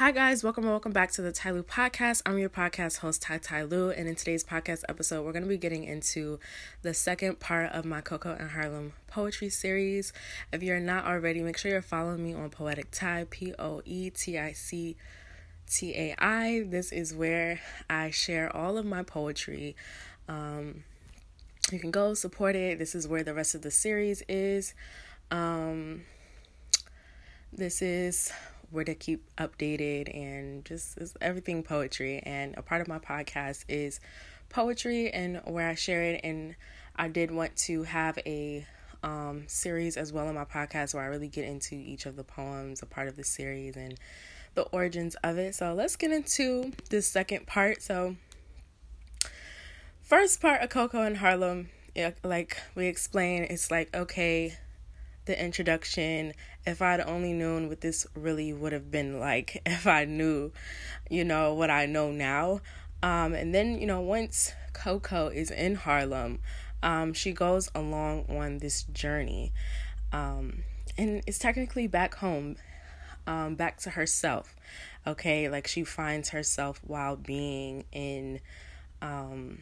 Hi, guys. Welcome and welcome back to the Tai Lu podcast. I'm your podcast host, Tai Tai Lu. And in today's podcast episode, we're going to be getting into the second part of my Koko and Harlem poetry series. If you're not already, make sure you're following me on Poetic Tai, P O E T I C T A I. This is where I share all of my poetry. Um, you can go support it. This is where the rest of the series is. Um, this is where to keep updated and just everything poetry. And a part of my podcast is poetry and where I share it. And I did want to have a um, series as well in my podcast where I really get into each of the poems, a part of the series, and the origins of it. So let's get into this second part. So, first part of Koko and Harlem, like we explained, it's like, okay, the introduction if I'd only known what this really would have been like if I knew, you know, what I know now. Um, and then, you know, once Koko is in Harlem, um, she goes along on this journey. Um, and it's technically back home, um, back to herself. Okay, like she finds herself while being in um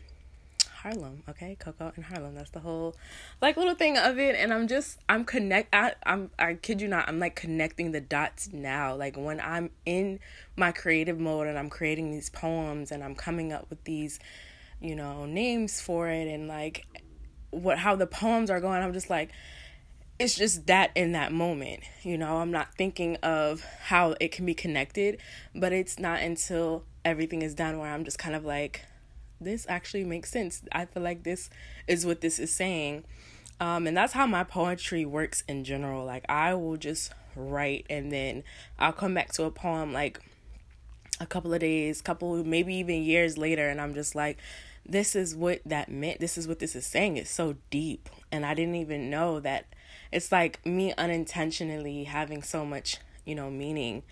Harlem, okay? Koko in Harlem. That's the whole like little thing of it and I'm just I'm connect I I'm I kid you not, I'm like connecting the dots now. Like when I'm in my creative mode and I'm creating these poems and I'm coming up with these, you know, names for it and like what how the poems are going, I'm just like it's just that in that moment, you know. I'm not thinking of how it can be connected, but it's not until everything is done where I'm just kind of like this actually makes sense. I feel like this is what this is saying. Um, and that's how my poetry works in general. Like, I will just write and then I'll come back to a poem like a couple of days, couple, maybe even years later, and I'm just like, this is what that meant. This is what this is saying. It's so deep. And I didn't even know that it's like me unintentionally having so much, you know, meaning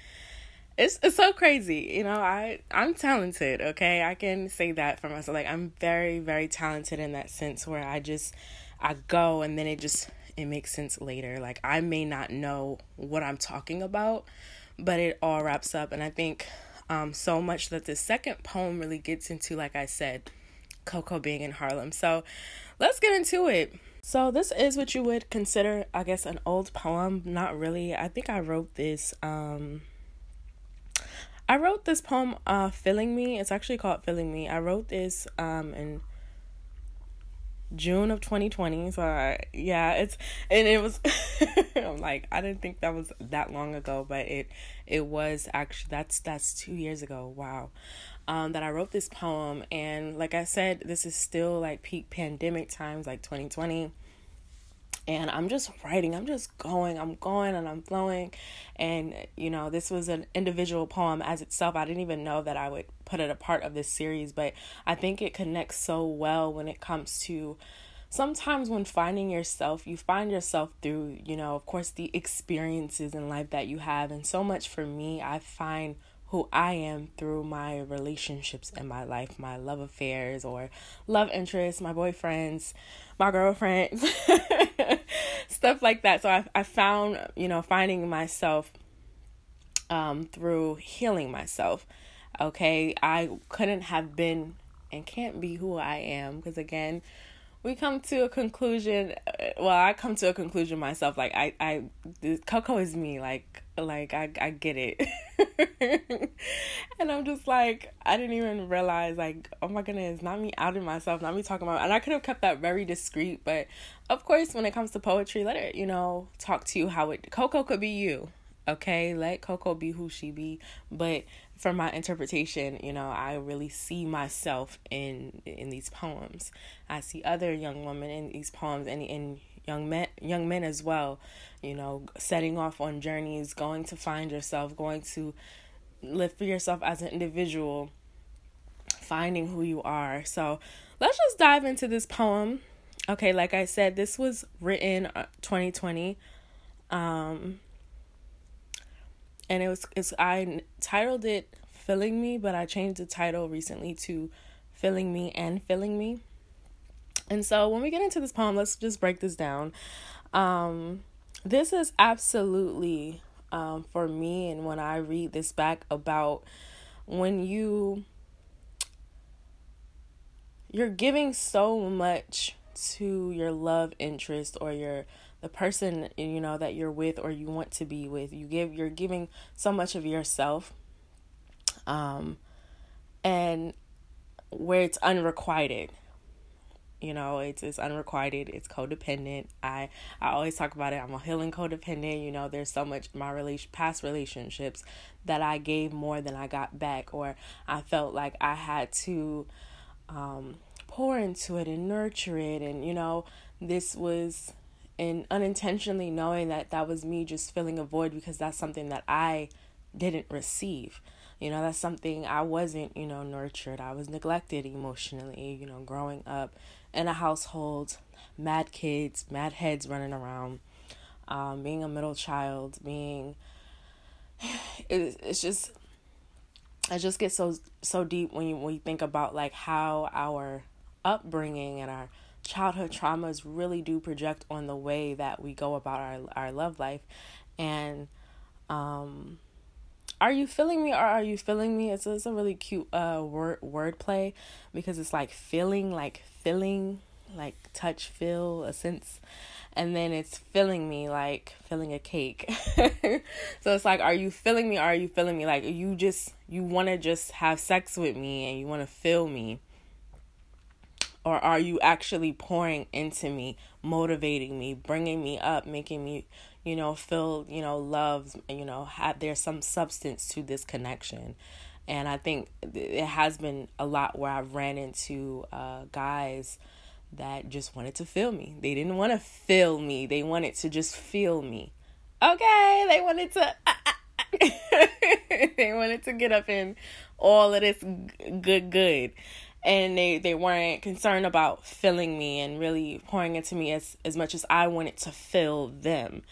it's it's so crazy you know i i'm talented okay? I can say that for myself like i'm very very talented in that sense where i just i go and then it just it makes sense later. Like i may not know what i'm talking about but it all wraps up. And i think um so much that the second poem really gets into like i said koko being in harlem. So let's get into it. So this is what you would consider i guess an old poem. Not really. I think i wrote this um I wrote this poem, uh, Feeling Me. It's actually called Filling Me. I wrote this um, in June of 2020. So, I, yeah, it's, and it was, I'm like, I didn't think that was that long ago, but it, it was actually, that's, that's two years ago. Wow. Um, that I wrote this poem. And like I said, this is still like peak pandemic times, like 2020 and I'm just writing. I'm just going. I'm going and I'm flowing. And you know, this was an individual poem as itself. I didn't even know that I would put it a part of this series, but I think it connects so well when it comes to sometimes when finding yourself, you find yourself through, you know, of course the experiences in life that you have. And so much for me, I find who I am through my relationships in my life, my love affairs or love interests, my boyfriends, my girlfriends, stuff like that. So I, I found, you know, finding myself um, through healing myself. Okay, I couldn't have been and can't be who I am because again, we come to a conclusion uh, well i come to a conclusion myself like i i koko is me like like i i get it. And i'm just like i didn't even realize like oh my goodness not me outing myself not me talking about and i could have kept that very discreet but of course when it comes to poetry let it you know talk to you how it koko could be you okay? Let koko be who she be. But from my interpretation you know i really see myself in in these poems. I see other young women in these poems and in young men young men as well you know setting off on journeys going to find yourself going to live for yourself as an individual finding who you are so let's just dive into this poem okay like i said this was written 2020 uh, um and it was it's I titled it "Filling Me," but I changed the title recently to "Filling Me and Filling Me." And so when we get into this poem, let's just break this down. Um, this is absolutely um, for me and when I read this back about when you you're giving so much to your love interest or your the person you know that you're with or you want to be with you give you're giving so much of yourself um and where it's unrequited you know it's it's unrequited it's codependent. I i always talk about it. I'm a healing codependent. You know there's so much my relation past relationships that i gave more than i got back or i felt like i had to um pour into it and nurture it. And you know this was and unintentionally knowing that that was me just filling a void because that's something that I didn't receive. You know, that's something I wasn't, you know, nurtured. I was neglected emotionally, you know, growing up in a household, mad kids, mad heads running around, um, being a middle child, being it, it's just it just gets so so deep when you when you think about like how our upbringing and our childhood traumas really do project on the way that we go about our our love life. And um are you feeling me or are you feeling me? It's, it's a really cute uh word wordplay because it's like feeling like feeling like touch feel a sense. And then it's filling me like filling a cake. So it's like are you feeling me or are you feeling me? Like you just you want to just have sex with me and you want to feel me. Or are you actually pouring into me motivating me bringing me up making me you know feel you know love you know have there's some substance to this connection. And i think it has been a lot where i've ran into uh, guys that just wanted to feel me. They didn't want to feel me. They wanted to just feel me. Okay? They wanted to ah, ah, ah. they wanted to get up in all of this good good. And they they weren't concerned about filling me and really pouring into me as as much as I wanted to fill them.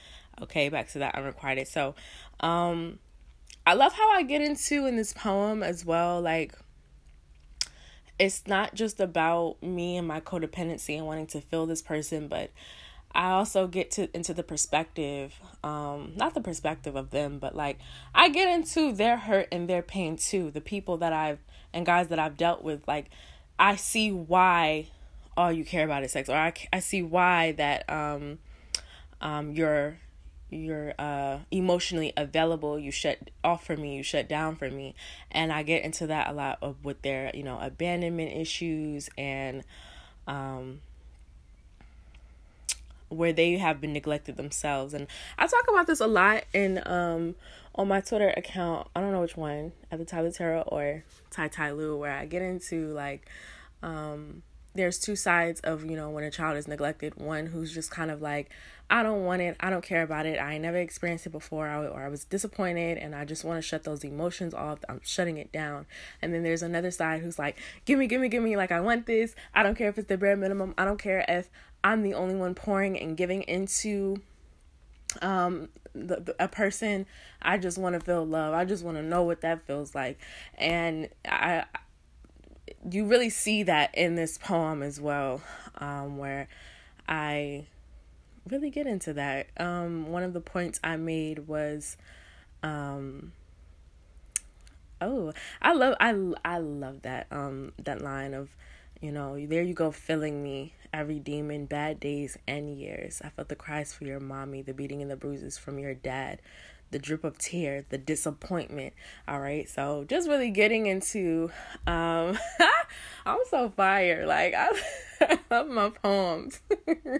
Okay, back to that unrequited. So, um I love how I get into in this poem as well like it's not just about me and my codependency and wanting to fill this person, but I also get to into the perspective, um, not the perspective of them, but like I get into their hurt and their pain too. The people that I've and guys that I've dealt with, like I see why all you care about is sex, or I, I see why that um um you're you're uh emotionally available you shut off for me you shut down for me. And i get into that a lot of with their you know abandonment issues and um where they have been neglected themselves. And i talk about this a lot in um on my Twitter account, I don't know which one, at the Tyler Tarot or Tai Tai Lu, where I get into like, um, there's two sides of, you know, when a child is neglected. One who's just kind of like, I don't want it, I don't care about it, I never experienced it before, or I was disappointed and I just want to shut those emotions off. I'm shutting it down. And then there's another side who's like, give me, give me, give me, like, I want this. I don't care if it's the bare minimum. I don't care if I'm the only one pouring and giving into um the, the, a person i just want to feel love i just want to know what that feels like and i you really see that in this poem as well um where i really get into that um one of the points i made was um oh i love i i love that um that line of you know there you go filling me every demon, bad days and years. I felt the cries for your mommy, the beating and the bruises from your dad, the drip of tear, the disappointment. All right, so just really getting into. Um, I'm so fired. Like I, love my poems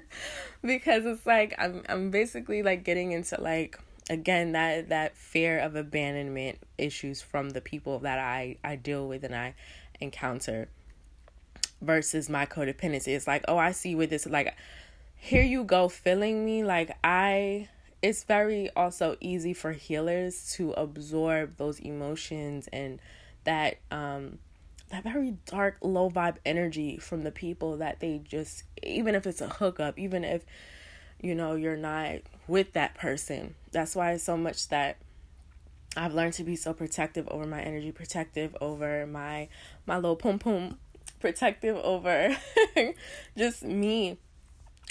because it's like I'm I'm basically like getting into like again that that fear of abandonment issues from the people that I I deal with and I encounter versus my codependency. It's like, oh, I see with this like here you go filling me like I it's very also easy for healers to absorb those emotions and that um that very dark low vibe energy from the people that they just even if it's a hookup, even if you know you're not with that person. That's why so much that I've learned to be so protective over my energy, protective over my my little pum pum protective over just me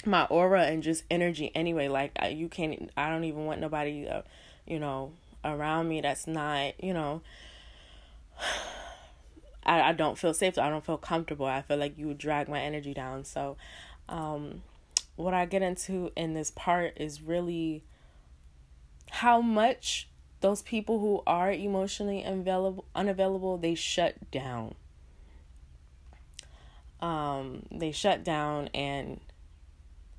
my aura and just energy anyway like you can't i don't even want nobody uh, you know, around me that's not, you know, I, I don't feel safe. I don't feel comfortable. I feel like you would drag my energy down. So, um, what I get into in this part is really how much those people who are emotionally unavailable, unavailable they shut down. Um, they shut down and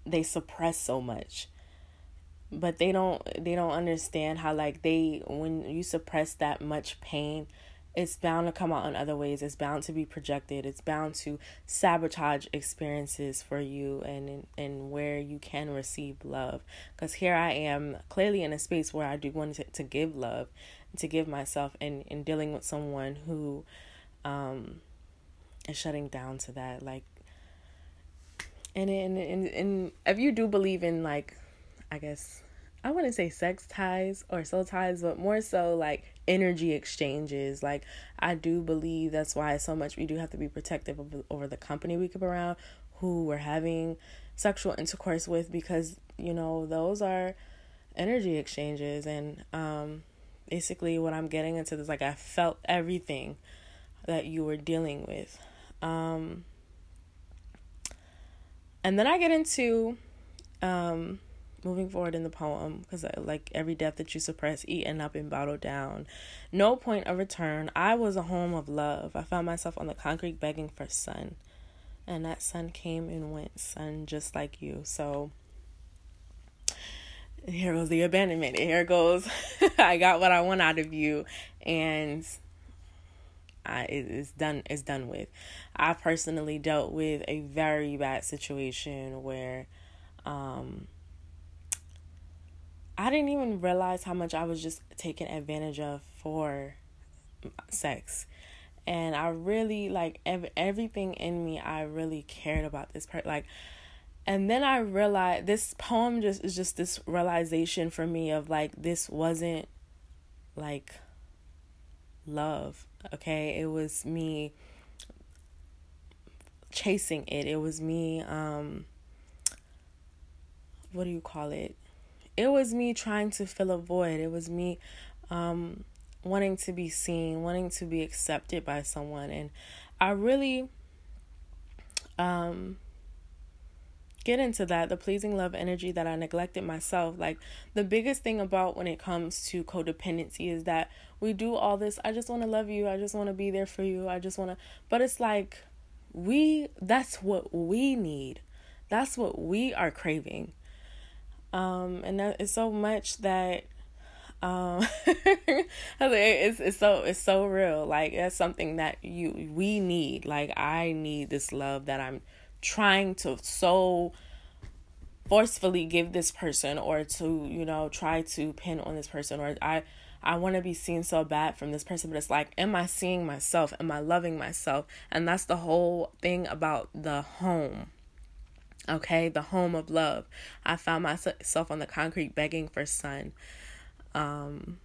they suppress so much. But they don't they don't understand how like they when you suppress that much pain it's bound to come out in other ways. It's bound to be projected. It's bound to sabotage experiences for you and and where you can receive love. Because here i am clearly in a space where i do want to, to give love to give myself and in dealing with someone who um is shutting down to that like and and and, and if you do believe in like i guess I wouldn't say sex ties or soul ties, but more so like energy exchanges. Like I do believe that's why so much we do have to be protective of, over the company we keep around, who we're having sexual intercourse with, because you know those are energy exchanges. And um, basically, what I'm getting into is like I felt everything that you were dealing with. Um, and then I get into um, moving forward in the poem because uh, like every death that you suppress eaten up and bottled down no point of return. I was a home of love. I found myself on the concrete begging for sun. And that sun came and went sun just like you. So here goes the abandonment. Here goes. I got what i want out of you. And I, it's done it's done with i personally dealt with a very bad situation where um I didn't even realize how much I was just taken advantage of for sex. And I really like ev- everything in me I really cared about this part like and then I realized this poem just is just this realization for me of like this wasn't like love, okay? It was me chasing it. It was me um what do you call it? it was me trying to fill a void. It was me um, wanting to be seen, wanting to be accepted by someone. And I really um, get into that the pleasing love energy that I neglected myself. Like, the biggest thing about when it comes to codependency is that we do all this. I just want to love you. I just want to be there for you. I just want to, but it's like, we, that's what we need. That's what we are craving. Um, and that is so much that um it's it's so it's so real. Like that's something that you we need. Like I need this love that I'm trying to so forcefully give this person or to, you know, try to pin on this person or I I want to be seen so bad from this person, but it's like, am I seeing myself? Am I loving myself? And that's the whole thing about the home okay the home of love i found myself on the concrete begging for sun um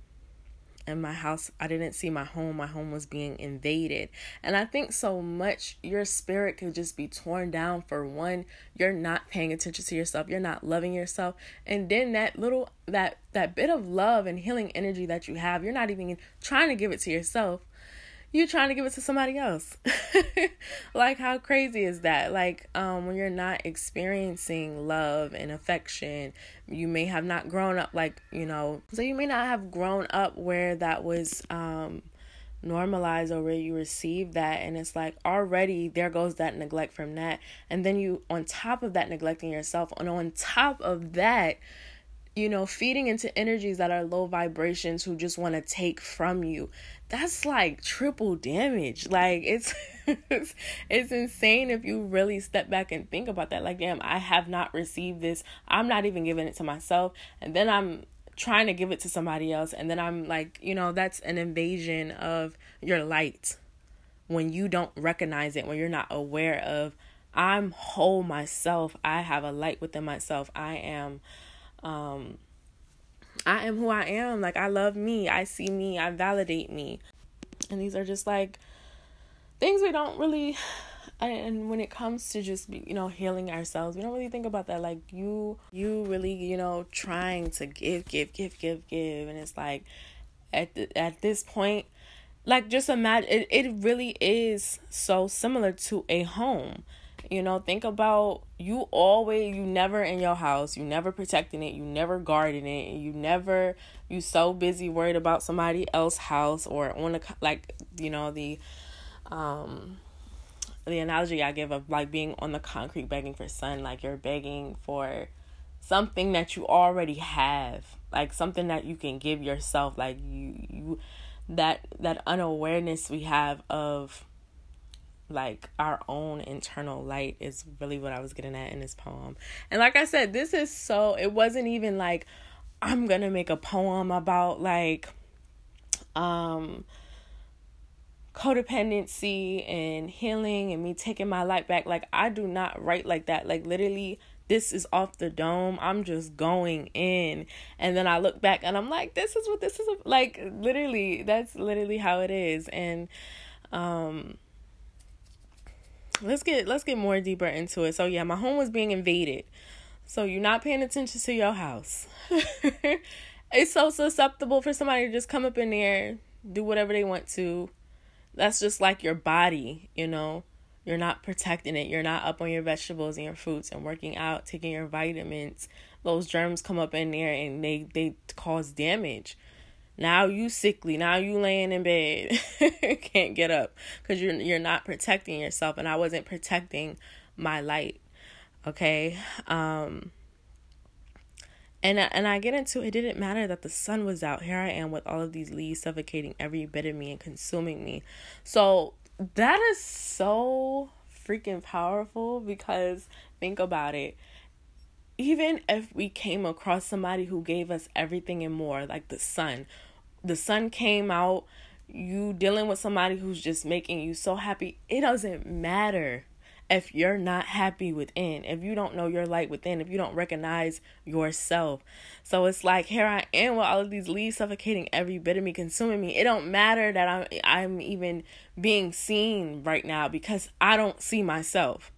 in my house i didn't see my home. My home was being invaded. And i think so much your spirit could just be torn down for one you're not paying attention to yourself you're not loving yourself. And then that little that that bit of love and healing energy that you have you're not even trying to give it to yourself you trying to give it to somebody else. like how crazy is that? Like um when you're not experiencing love and affection, you may have not grown up like, you know, so you may not have grown up where that was um normalized or where you receive that and it's like already there goes that neglect from that and then you on top of that neglecting yourself and on top of that you know, feeding into energies that are low vibrations who just want to take from you. That's like triple damage. Like it's it's, insane if you really step back and think about that. Like, damn, I have not received this. I'm not even giving it to myself. And then I'm trying to give it to somebody else. And then I'm like, you know, that's an invasion of your light when you don't recognize it, when you're not aware of, I'm whole myself. I have a light within myself. I am um I am who I am. Like I love me. I see me. I validate me. And these are just like things we don't really and when it comes to just you know healing ourselves we don't really think about that like you you really you know trying to give give give give give and it's like at the, at this point like just imagine it, it really is so similar to a home you know think about you always you never in your house you never protecting it you never guarding it you never you so busy worried about somebody else house or on the like you know the um the analogy I give of like being on the concrete begging for sun, like you're begging for something that you already have, like something that you can give yourself, like you you that that unawareness we have of like our own internal light is really what I was getting at in this poem. And like I said, this is so it wasn't even like I'm going to make a poem about like um codependency and healing and me taking my light back. Like, I do not write like that. Like, literally, this is off the dome. I'm just going in. And then I look back and I'm like, this is what this is like. Literally, that's literally how it is. And, um, let's get let's get more deeper into it. So yeah, my home was being invaded. So you're not paying attention to your house. it's so susceptible for somebody to just come up in there, do whatever they want to, that's just like your body, you know. You're not protecting it. You're not up on your vegetables and your fruits and working out, taking your vitamins. Those germs come up in there and they they cause damage. Now you sickly. Now you laying in bed, can't get up because you're you're not protecting yourself. And I wasn't protecting my light. Okay. Um and and I get into it didn't matter that the sun was out. Here I am with all of these leaves suffocating every bit of me and consuming me. So that is so freaking powerful because think about it. Even if we came across somebody who gave us everything and more, like the sun, the sun came out, you dealing with somebody who's just making you so happy, it doesn't matter if you're not happy within, if you don't know your light within, if you don't recognize yourself. So it's like here I am with all of these leaves suffocating every bit of me, consuming me. It don't matter that I'm I'm even being seen right now because I don't see myself.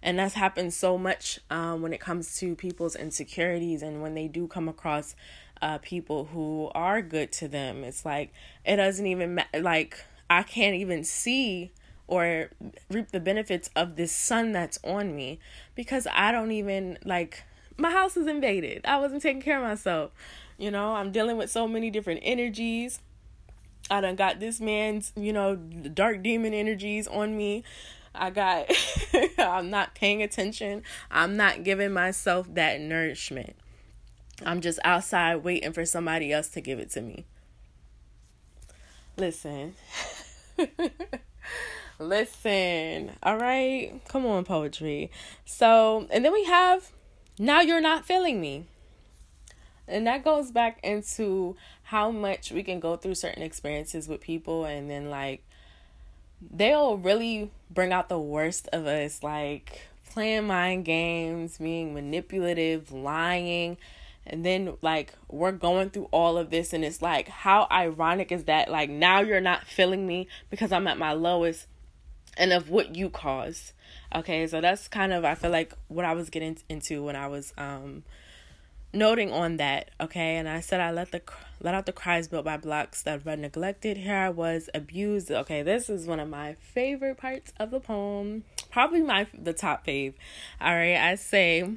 And that's happened so much um, when it comes to people's insecurities and when they do come across uh, people who are good to them. It's like it doesn't even ma- like I can't even see or reap the benefits of this sun that's on me because I don't even like my house is invaded. I wasn't taking care of myself. You know, I'm dealing with so many different energies. I done got this man's, you know, dark demon energies on me. I got, I'm not paying attention. I'm not giving myself that nourishment. I'm just outside waiting for somebody else to give it to me. Listen. Listen, all right? Come on, poetry. So, and then we have now you're not feeling me. And that goes back into how much we can go through certain experiences with people and then like they'll really bring out the worst of us like playing mind games, being manipulative, lying, and then like we're going through all of this and it's like how ironic is that like now you're not feeling me because I'm at my lowest and of what you caused. Okay, so that's kind of I feel like what I was getting into when I was um noting on that. Okay, and I said I let the let out the cries built by blocks that were neglected. Here I was abused. Okay, this is one of my favorite parts of the poem. Probably my the top fave. All right, I say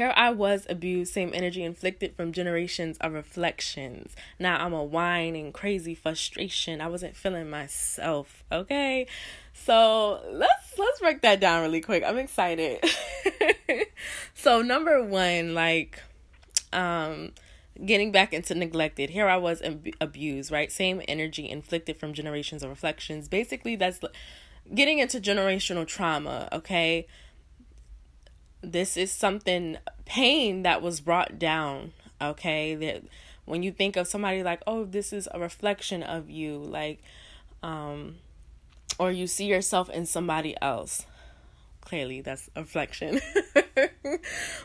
here I was abused, same energy inflicted from generations of reflections. Now I'm a whining, crazy frustration. I wasn't feeling myself. Okay, so let's let's break that down really quick. I'm excited. so number one, like, um, getting back into neglected. Here I was ab- abused. Right, same energy inflicted from generations of reflections. Basically, that's getting into generational trauma. Okay this is something pain that was brought down okay? That when you think of somebody like oh this is a reflection of you like um or you see yourself in somebody else. Clearly that's a reflection.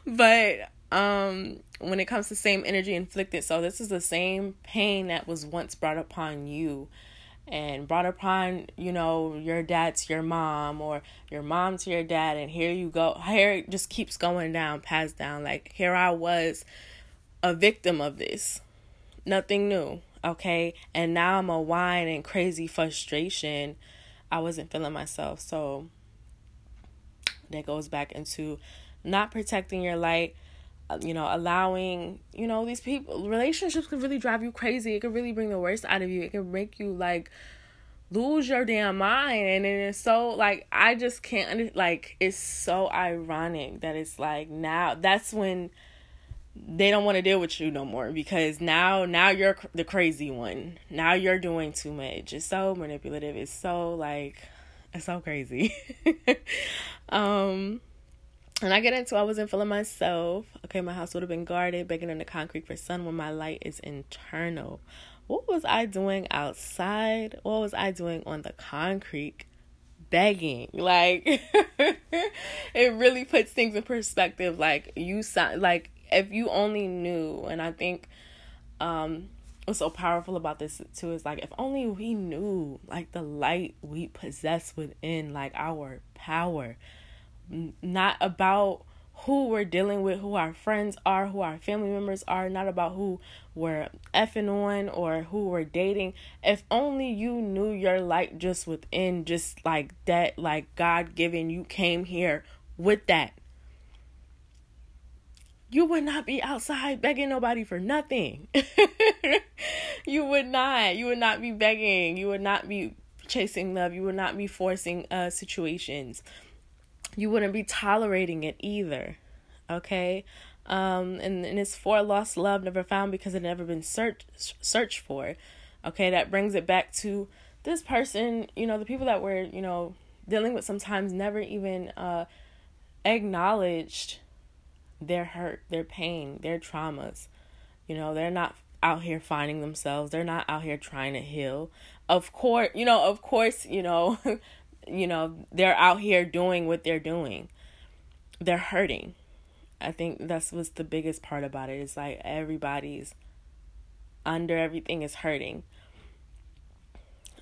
But um when it comes to same energy inflicted so this is the same pain that was once brought upon you and brought upon, you know, your dad to your mom or your mom to your dad and here you go. Here it just keeps going down, passed down. Like here I was a victim of this. Nothing new. Okay. And now I'm a whine and crazy frustration. I wasn't feeling myself. So that goes back into not protecting your light you know allowing you know these people relationships can really drive you crazy. It can really bring the worst out of you. It can make you like lose your damn mind. And it's so like i just can't like it's so ironic that it's like now that's when they don't want to deal with you no more because now now you're the crazy one. Now you're doing too much. It's so manipulative. It's so like it's so crazy. Um and I get into I wasn't feeling myself. Okay, my house would have been guarded, begging in the concrete for sun when my light is internal. What was I doing outside? What was I doing on the concrete? Begging. Like it really puts things in perspective. Like you sound like if you only knew, and I think um what's so powerful about this too is like if only we knew like the light we possess within like our power not about who we're dealing with, who our friends are, who our family members are, not about who we're effing on or who we're dating. If only you knew your light just within, just like that, like God given, you came here with that. You would not be outside begging nobody for nothing. you would not. You would not be begging. You would not be chasing love. You would not be forcing uh situations you wouldn't be tolerating it either. Okay? Um, and, and it's for lost love never found because it never been searched searched for. Okay, that brings it back to this person, you know, the people that we're, you know, dealing with sometimes never even uh acknowledged their hurt, their pain, their traumas. You know, they're not out here finding themselves. They're not out here trying to heal. Of course, you know, of course, you know, you know, they're out here doing what they're doing. They're hurting. I think that's what's the biggest part about it. It's like everybody's under everything is hurting.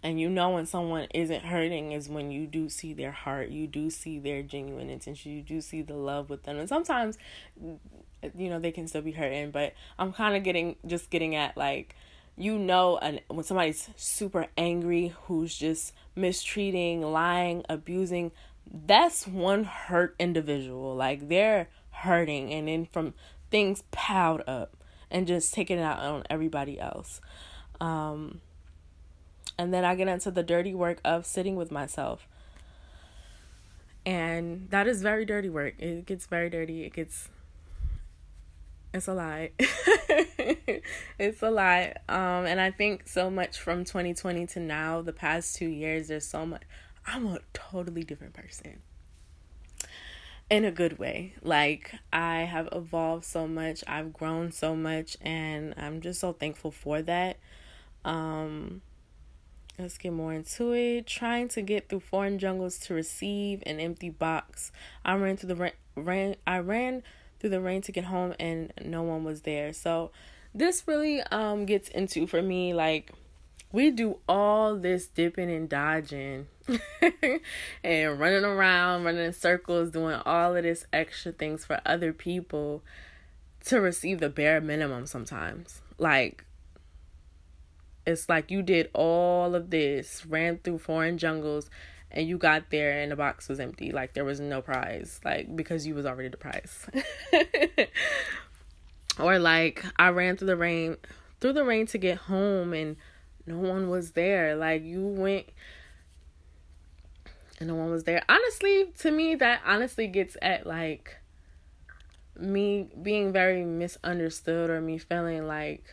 And you know when someone isn't hurting is when you do see their heart, you do see their genuine intention, you do see the love with them. And sometimes you know they can still be hurting, but I'm kind of getting just getting at like you know and when somebody's super angry who's just mistreating lying abusing that's one hurt individual. Like they're hurting and then from things piled up and just taking it out on everybody else. Um and then i get into the dirty work of sitting with myself. And that is very dirty work. It gets very dirty. It gets it's a lot. it's a lot. Um, and I think so much from 2020 to now, the past two years, there's so much. I'm a totally different person in a good way. Like, I have evolved so much, I've grown so much, and I'm just so thankful for that. Um, let's get more into it. Trying to get through foreign jungles to receive an empty box. I ran through the ran. I ran through the rain to get home and no one was there. So this really um gets into for me like we do all this dipping and dodging and running around, running in circles, doing all of this extra things for other people to receive the bare minimum sometimes. Like it's like you did all of this, ran through foreign jungles, and you got there and the box was empty like there was no prize like because you was already the prize. Or like i ran through the rain through the rain to get home and no one was there. Like you went and no one was there. Honestly to me that honestly gets at like me being very misunderstood or me feeling like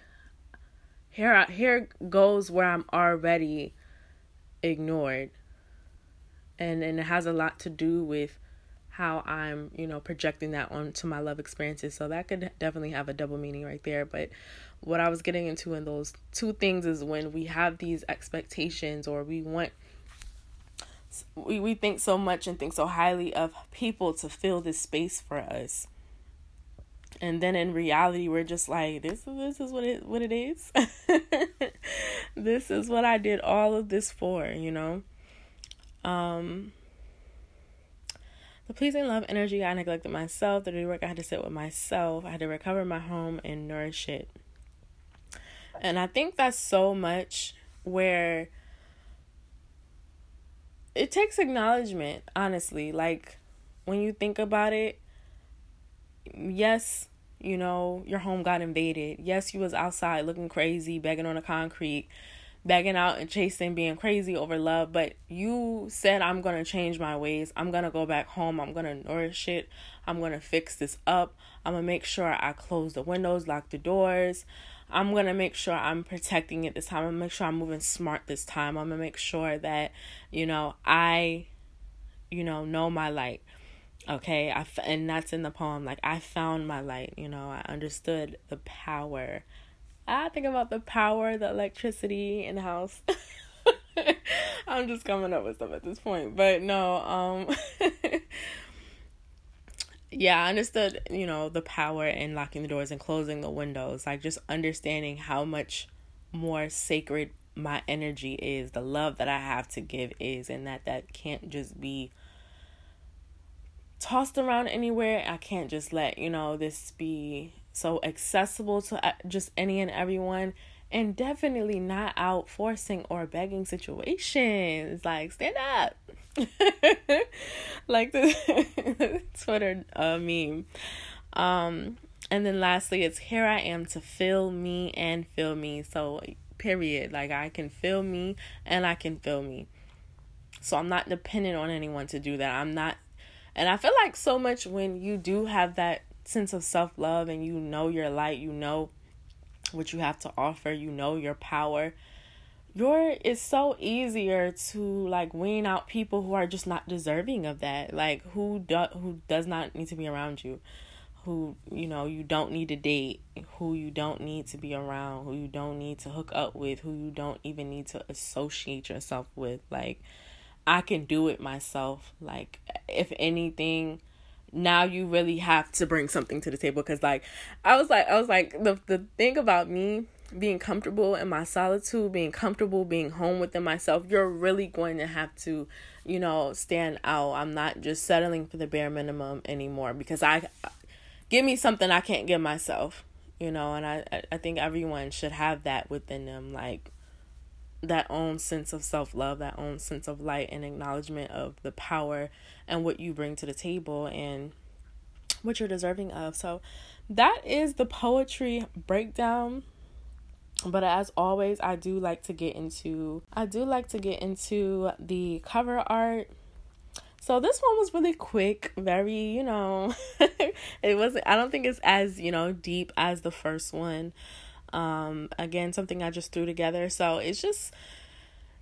here here goes where i'm already ignored and and it has a lot to do with how I'm, you know, projecting that onto my love experiences. So that could definitely have a double meaning right there. But what I was getting into in those two things is when we have these expectations or we want we, we think so much and think so highly of people to fill this space for us. and then in reality we're just like this this is what it what it is this is what i did all of this for you know um the pleasing love energy i neglected myself. The work i had to sit with myself. I had to recover my home and nourish it. And i think that's so much where it takes acknowledgement honestly. Like when you think about it yes you know, your home got invaded. Yes, you was outside looking crazy, begging on the concrete, begging out and chasing, being crazy over love, but you said I'm going to change my ways. I'm going to go back home. I'm going to nourish it. I'm going to fix this up. I'm going to make sure I close the windows, lock the doors. I'm going to make sure I'm protecting it this time. I'm going to make sure I'm moving smart this time. I'm going to make sure that, you know, I you know, know my light okay I, and that's in the poem like i found my light you know i understood the power i think about the power the electricity in the house i'm just coming up with stuff at this point but no um yeah i understood you know the power in locking the doors and closing the windows like just understanding how much more sacred my energy is the love that i have to give is and that that can't just be tossed around anywhere. I can't just let, you know, this be so accessible to uh, just any and everyone. And definitely not out forcing or begging situations. Like, stand up. like the Twitter uh, meme. Um, and then lastly, it's here I am to feel me and feel me. So, period. Like, I can feel me and I can feel me. So, I'm not dependent on anyone to do that. I'm not and I feel like so much when you do have that sense of self love and you know your light, you know what you have to offer, you know your power. Your it's so easier to like wean out people who are just not deserving of that. Like who do, who does not need to be around you. Who, you know, you don't need to date, who you don't need to be around, who you don't need to hook up with, who you don't even need to associate yourself with. Like I can do it myself. Like, if anything, now you really have to bring something to the table because like i was like i was like the the thing about me being comfortable in my solitude being comfortable being home within myself you're really going to have to you know stand out. I'm not just settling for the bare minimum anymore because i give me something i can't give myself you know and i i think everyone should have that within them like that own sense of self love, that own sense of light and acknowledgement of the power and what you bring to the table and what you're deserving of. So that is the poetry breakdown. But as always, I do like to get into I do like to get into the cover art. So this one was really quick, very, you know, it wasn't I don't think it's as, you know, deep as the first one. Um, again, something I just threw together. So it's just,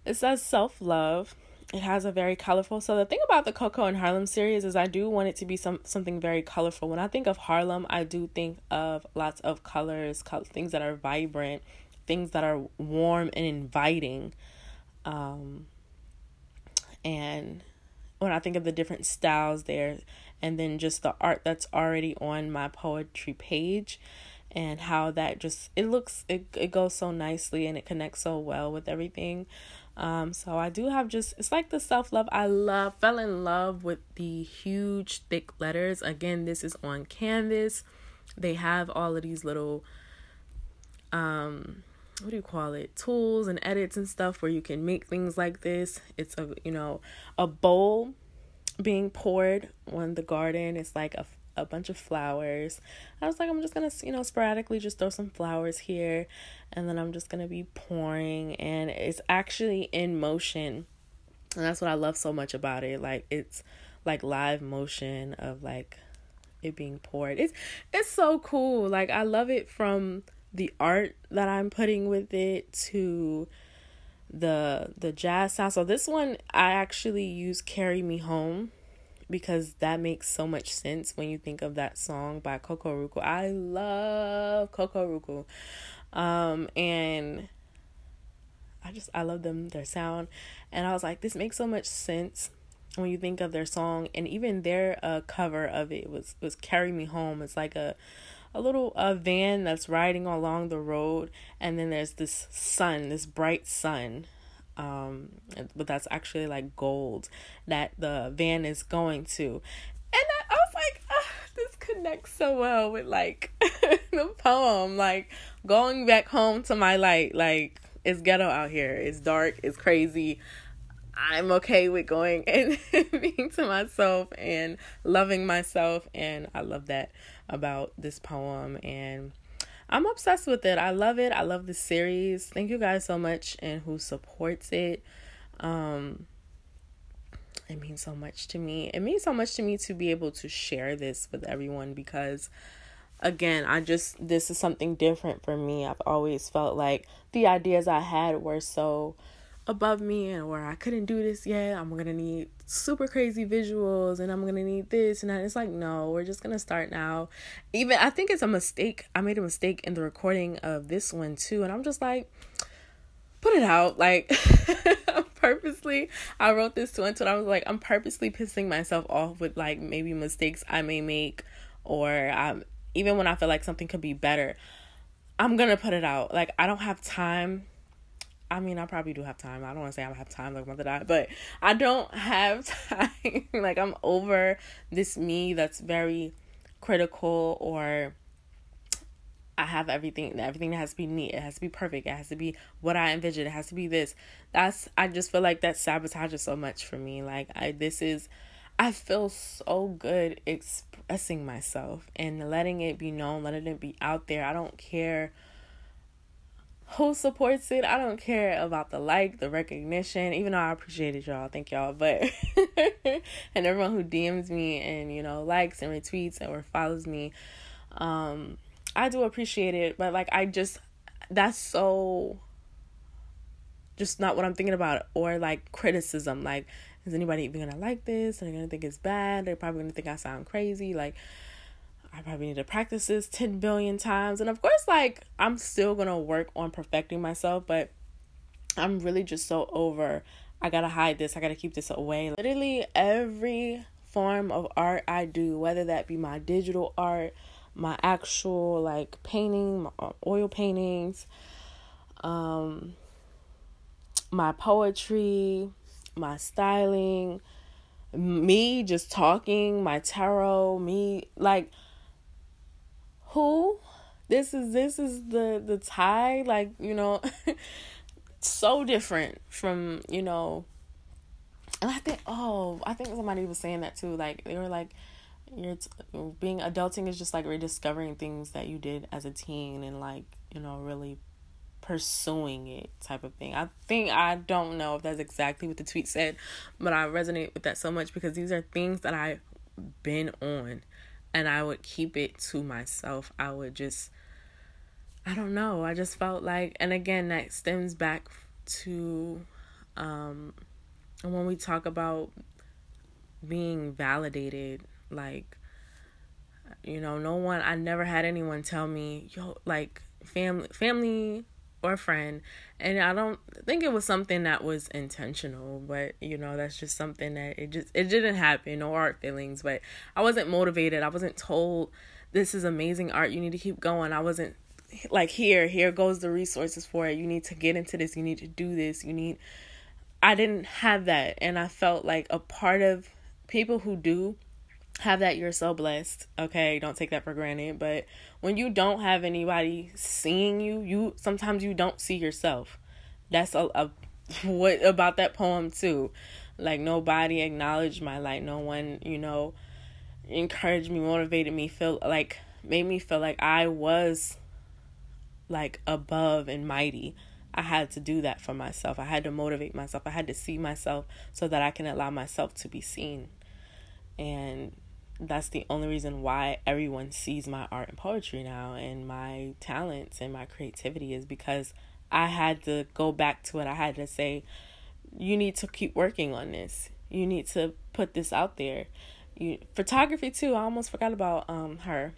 it says self love. It has a very colorful. So the thing about the Koko and Harlem series is I do want it to be some something very colorful. When I think of Harlem, I do think of lots of colors, color, things that are vibrant, things that are warm and inviting. Um, and when I think of the different styles there, and then just the art that's already on my poetry page, and how that just it looks it, it goes so nicely and it connects so well with everything. Um so i do have just it's like the self-love. I love fell in love with the huge thick letters. Again this is on canvas. They have all of these little um what do you call it? Tools and edits and stuff where you can make things like this. It's a you know a bowl being poured on the garden. It's like a a bunch of flowers. I was like, I'm just gonna, you know, sporadically just throw some flowers here, and then I'm just gonna be pouring, and it's actually in motion, and that's what I love so much about it. Like it's like live motion of like it being poured. It's it's so cool. Like I love it from the art that I'm putting with it to the the jazz sound. So this one I actually use Carry Me Home because that makes so much sense when you think of that song by Kokoroko. I love Kokoroko. Um, and I just I love them their sound and I was like this makes so much sense when you think of their song and even their uh cover of it was was Carry Me Home. It's like a a little uh, van that's riding along the road, and then there's this sun, this bright sun, um, but that's actually like gold that the van is going to, and I, I was like, oh, this connects so well with like the poem, like going back home to my light, like it's ghetto out here, it's dark, it's crazy. I'm okay with going and being to myself and loving myself. And I love that about this poem. And I'm obsessed with it. I love it. I love the series. Thank you guys so much and who supports it. Um, it means so much to me. It means so much to me to be able to share this with everyone because again, I just this is something different for me. I've always felt like the ideas I had were so above me and where I couldn't do this yet. I'm gonna need super crazy visuals and I'm gonna need this and that. It's like, no, we're just gonna start now. Even I think it's a mistake. I made a mistake in the recording of this one too, and I'm just like, put it out. Like purposely I wrote this to and I was like, I'm purposely pissing myself off with like maybe mistakes I may make or um even when I feel like something could be better. I'm gonna put it out. Like I don't have time I mean, I probably do have time. I don't want to say I have time like mother died, but I don't have time. like I'm over this me that's very critical or I have everything everything has to be neat. It has to be perfect. It has to be what I envision. It has to be this. That's I just feel like that sabotages so much for me. Like I this is I feel so good expressing myself and letting it be known, letting it be out there. I don't care who supports it. I don't care about the like, the recognition, even though I appreciate it, y'all. Thank y'all. But, and everyone who DMs me and, you know, likes and retweets or follows me, um, I do appreciate it. But, like, I just, that's so just not what I'm thinking about. Or, like, criticism. Like, is anybody even gonna like this? They gonna think it's bad? They're probably gonna think I sound crazy. Like, I probably need to practice this 10 billion times. And of course, like, I'm still to work on perfecting myself, but I'm really just so over. I got to hide this. I got to keep this away. Literally, every form of art I do, whether that be my digital art, my actual like painting, my uh, oil paintings, um, my poetry, my styling, me just talking, my tarot, me like who this is this is the the tie like you know so different from you know and i think oh i think somebody was saying that too like they were like you're t- being adulting is just like rediscovering things that you did as a teen and like you know really pursuing it type of thing. I think I don't know if that's exactly what the tweet said, but I resonate with that so much because these are things that I've been on and I would keep it to myself. I would just I don't know. I just felt like and again that stems back to um when we talk about being validated like you know, no one I never had anyone tell me, "Yo, like family family or friend. And i don't think it was something that was intentional but you know that's just something that it just it didn't happen. No art feelings but i wasn't motivated. I wasn't told this is amazing art. You need to keep going. I wasn't like here here goes the resources for it. You need to get into this. You need to do this. You need i didn't have that. And i felt like a part of people who do have that you're so blessed. Okay don't take that for granted. But when you don't have anybody seeing you you sometimes you don't see yourself. That's a, a what about that poem too. Like nobody acknowledged my light. No one you know encouraged me motivated me feel like made me feel like i was like above and mighty. I had to do that for myself. I had to motivate myself. I had to see myself so that i can allow myself to be seen. And that's the only reason why everyone sees my art and poetry now and my talents and my creativity is because I had to go back to it. I had to say, you need to keep working on this. You need to put this out there. You photography too. I almost forgot about um her.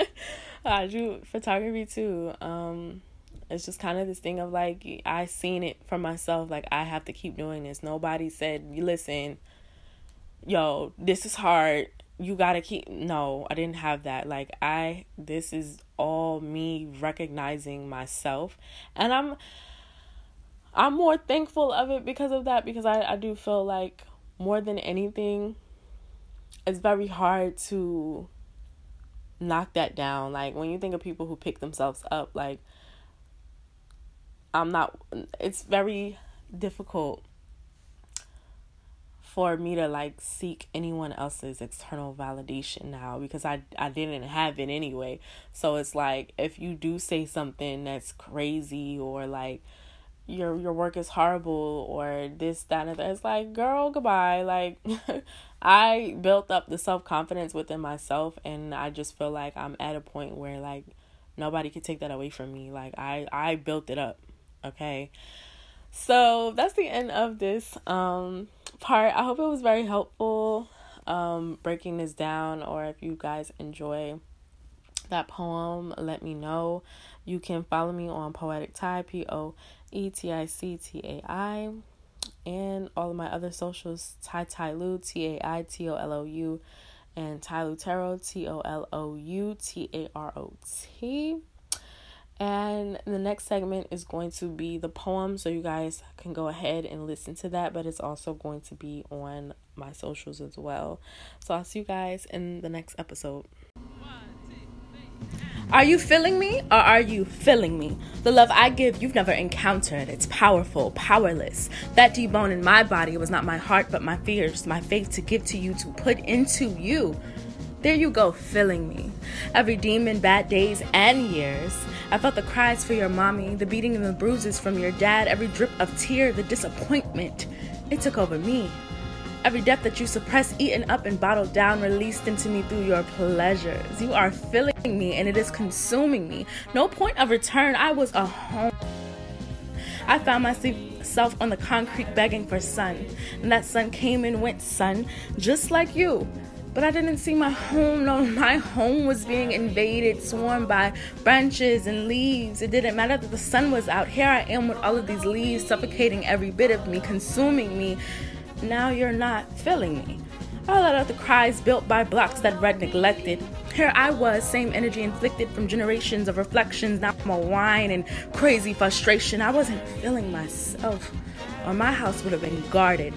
I do photography too. Um it's just kind of this thing of like I seen it for myself like I have to keep doing this. Nobody said, "Listen, yo, this is hard you gotta keep no i didn't have that. Like i this is all me recognizing myself. And i'm i'm more thankful of it because of that because i i do feel like more than anything it's very hard to knock that down. Like when you think of people who pick themselves up like i'm not it's very difficult for me to like seek anyone else's external validation now because I I didn't have it anyway. So it's like if you do say something that's crazy or like your your work is horrible or this that and that it's like girl goodbye. Like I built up the self confidence within myself and I just feel like I'm at a point where like nobody can take that away from me. Like I I built it up okay so that's the end of this um part. I hope it was very helpful um, breaking this down, or if you guys enjoy that poem, let me know. You can follow me on Poetic Tai, P O E T I C T A I, and all of my other socials, Tai Tai Lu, T A I T O L O U, and Tai Lutaro, T O L O U T A R O T. And the next segment is going to be the poem, so you guys can go ahead and listen to that, but it's also going to be on my socials as well. So I'll see you guys in the next episode. Are you feeling me or are you feeling me? The love I give you've never encountered. It's powerful, powerless. That deep bone in my body was not my heart, but my fears, my faith to give to you, to put into you. There you go, filling me. Every demon, bad days, and years. I felt the cries for your mommy, the beating and the bruises from your dad, every drip of tear, the disappointment. It took over me. Every depth that you suppressed, eaten up, and bottled down, released into me through your pleasures. You are filling me, and it is consuming me. No point of return. I was a home. I found myself on the concrete begging for sun. And that sun came and went, sun, just like you. But I didn't see my home. No, my home was being invaded, swarmed by branches and leaves. It didn't matter that the sun was out. Here I am with all of these leaves suffocating every bit of me, consuming me. Now you're not filling me. All out the cries built by blocks that read neglected. Here I was, same energy inflicted from generations of reflections, now I'm a whine and crazy frustration. I wasn't feeling myself, or my house would have been guarded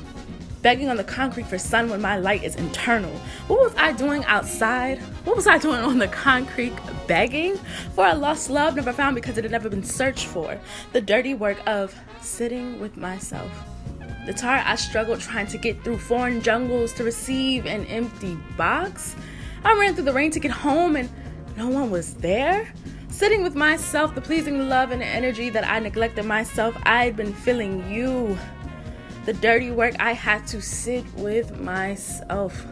begging on the concrete for sun when my light is internal. What was I doing outside? What was I doing on the concrete begging for a lost love never found because it had never been searched for? The dirty work of sitting with myself. The tired I struggled trying to get through foreign jungles to receive an empty box. I ran through the rain to get home and no one was there. Sitting with myself, the pleasing love and energy that I neglected myself, I'd been feeling you the dirty work, I had to sit with myself.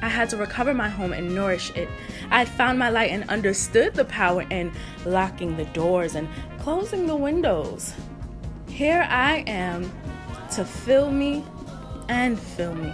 I had to recover my home and nourish it. I had found my light and understood the power in locking the doors and closing the windows. Here I am to fill me and fill me.